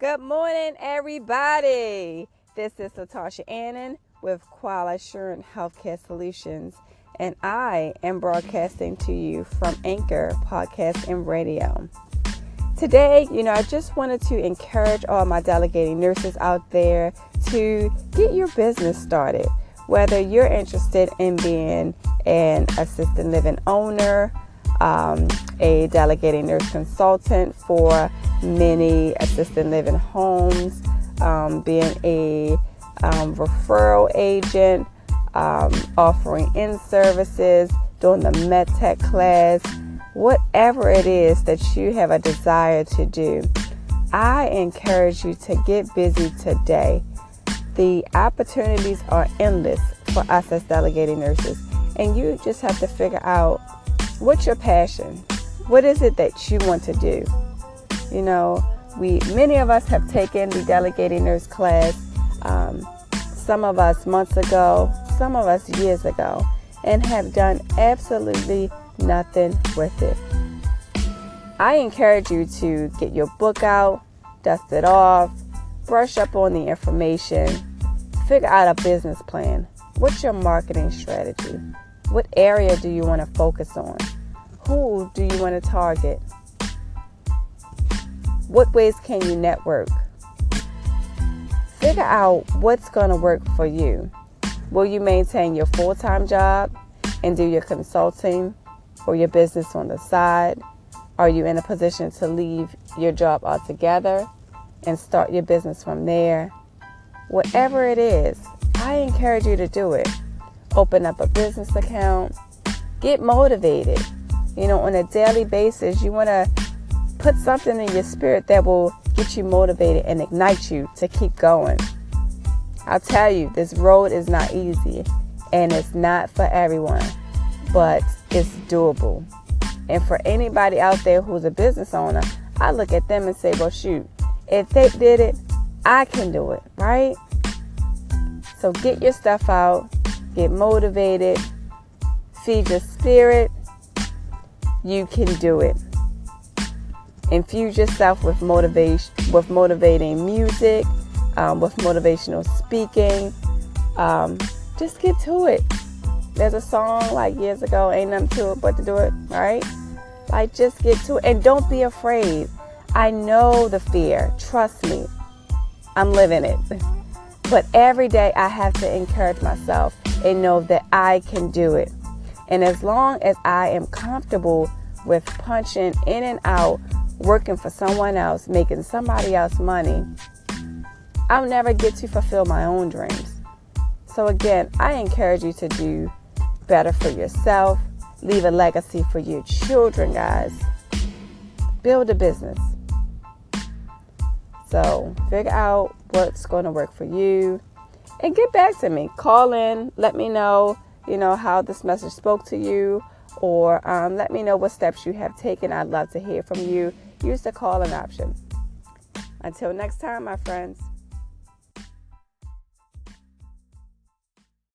Good morning, everybody. This is Latasha Annan with Qual Assurance Healthcare Solutions, and I am broadcasting to you from Anchor Podcast and Radio. Today, you know, I just wanted to encourage all my delegating nurses out there to get your business started. Whether you're interested in being an assisted living owner, um, a delegating nurse consultant for many assisted living homes, um, being a um, referral agent, um, offering in services, doing the MedTech class, whatever it is that you have a desire to do. I encourage you to get busy today. The opportunities are endless for us as delegating nurses, and you just have to figure out what's your passion? What is it that you want to do? You know, we many of us have taken the delegating nurse class. Um, some of us months ago, some of us years ago, and have done absolutely nothing with it. I encourage you to get your book out, dust it off, brush up on the information, figure out a business plan. What's your marketing strategy? What area do you want to focus on? Who do you want to target? What ways can you network? Figure out what's going to work for you. Will you maintain your full time job and do your consulting or your business on the side? Are you in a position to leave your job altogether and start your business from there? Whatever it is, I encourage you to do it. Open up a business account, get motivated. You know, on a daily basis, you want to put something in your spirit that will get you motivated and ignite you to keep going. I'll tell you, this road is not easy and it's not for everyone, but it's doable. And for anybody out there who's a business owner, I look at them and say, well, shoot, if they did it, I can do it, right? So get your stuff out, get motivated, feed your spirit. You can do it. Infuse yourself with motivation, with motivating music, um, with motivational speaking. Um, just get to it. There's a song like years ago, ain't nothing to it but to do it, right? Like just get to it and don't be afraid. I know the fear. Trust me. I'm living it. But every day I have to encourage myself and know that I can do it. And as long as I am comfortable with punching in and out, working for someone else, making somebody else money, I'll never get to fulfill my own dreams. So, again, I encourage you to do better for yourself, leave a legacy for your children, guys. Build a business. So, figure out what's going to work for you and get back to me. Call in, let me know, you know, how this message spoke to you or um, let me know what steps you have taken. I'd love to hear from you. Use the call in option. Until next time, my friends.